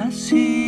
assim.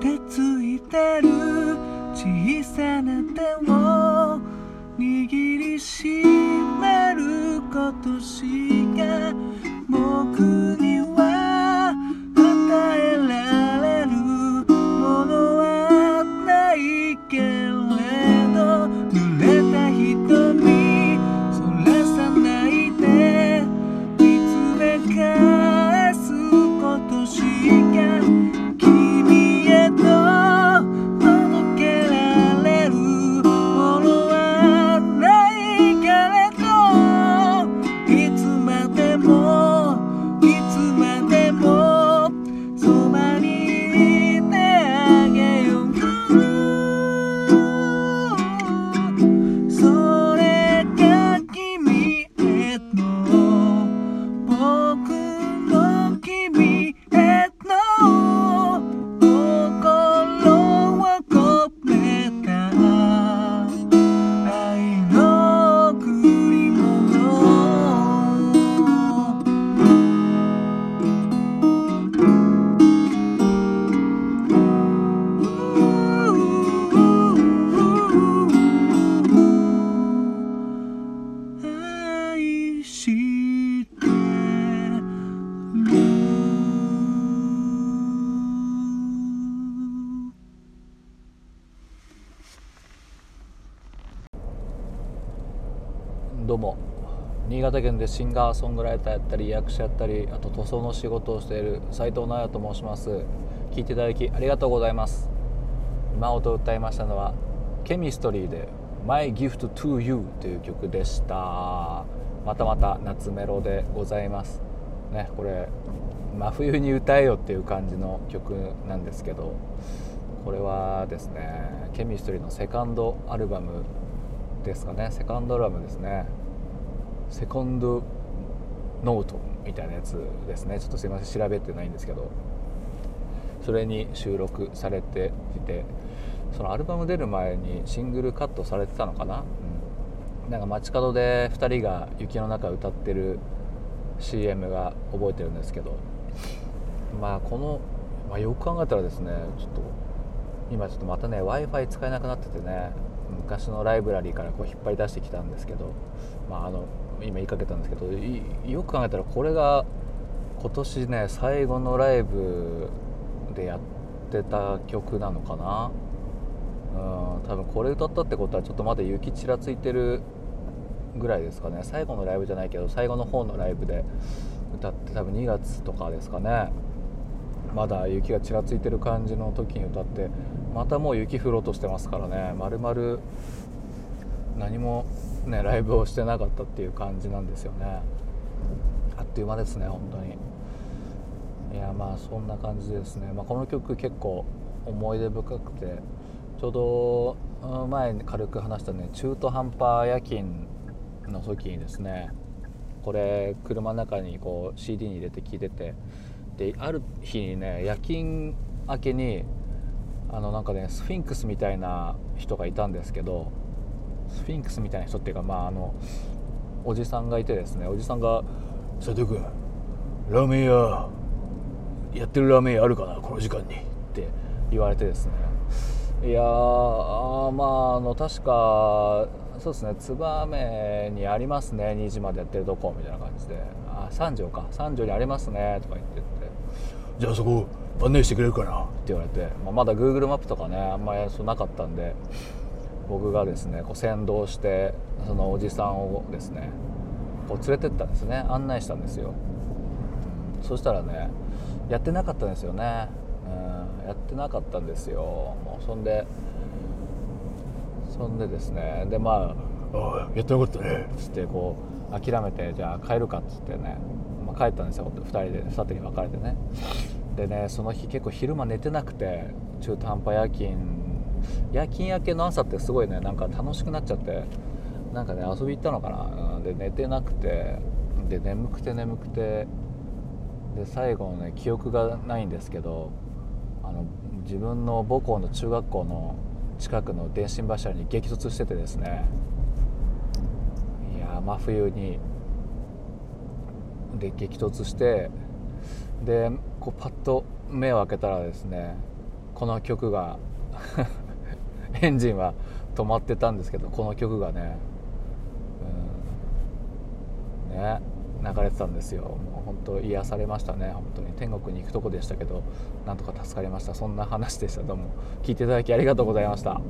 手ついてる。小さな手を握りしめることしかどうも新潟県でシンガーソングライターやったり役者やったりあと塗装の仕事をしている斉藤直也と申します。聞いていただきありがとうございます。今音を歌いましたのは「ケミストリーで My Gift to You」という曲でした。またまた夏メロでございます。ねこれ真冬に歌えよっていう感じの曲なんですけどこれはですねケミストリーのセカンドアルバムですかね。セカンドアルバムですね。セカンドノートみたいなやつですね。ちょっとすいません調べてないんですけど。それに収録されていてそのアルバム出る前にシングルカットされてたのかな、うん、なんか街角で2人が雪の中歌ってる CM が覚えてるんですけど。まあこの、まあ、よく考えたらですねちょっと今ちょっとまたね w i f i 使えなくなっててね昔のライブラリーからこう引っ張り出してきたんですけど、まあ、あの今言いかけたんですけどよく考えたらこれが今年ね最後のライブでやってた曲なのかな？うん多分これ歌ったってことはちょっとまだ雪ちらついてるぐらいですかね。最後のライブじゃないけど最後の方のライブで歌って多分2月とかですかね。まだ雪がちらついてる感じの時に歌ってまたもう雪降ろうとしてますからね。まるまる何もねライブをしてなかったっていう感じなんですよね。あっという間ですね本当に。いやまあそんな感じですね、まあ、この曲結構思い出深くてちょうど前に軽く話したね中途半端夜勤の時にですねこれ車の中にこう CD に入れて聴いててである日にね夜勤明けにあのなんかねスフィンクスみたいな人がいたんですけどスフィンクスみたいな人っていうかまああのおじさんがいてですねおじさんが「佐藤君ラーメン屋やってるラーメン屋あるかなこの時間に」って言われてですね。いやーまああの確かそうですね燕にありますね2時までやってるとこみたいな感じで「あ三条か。三条にありますね」とか言ってって「じゃあそこ案内してくれるかな?」って言われて、まあ、まだ Google マップとかねあんまりそうなかったんで僕がですねこう先導してそのおじさんをですねこう連れてったんですね。案内したんですよ、うん、そしたらねやってなかったんですよね、うん、やってなかったんですよ。もうそんでそんでですねでまあ「ああやってなかったね」っつってこう諦めてじゃあ帰るかっつってね、まあ、帰ったんですよ。2人で二手に分かれてね。でねその日結構昼間寝てなくて中途半端夜勤夜勤明けの朝ってすごいねなんか楽しくなっちゃってなんかね遊び行ったのかな。で寝てなくてで眠くて眠くてで最後のね記憶がないんですけどあの自分の母校の中学校の近くの電信柱に激突しててですね。いや真冬にで激突してでこうパッと目を開けたらですねこの曲が エンジンは止まってたんですけどこの曲がね,、うん、ね。流れてたんですよ。もう本当癒されましたね。本当に。天国に行くとこでしたけどなんとか助かりました。そんな話でした。どうも。聞いていただきありがとうございました。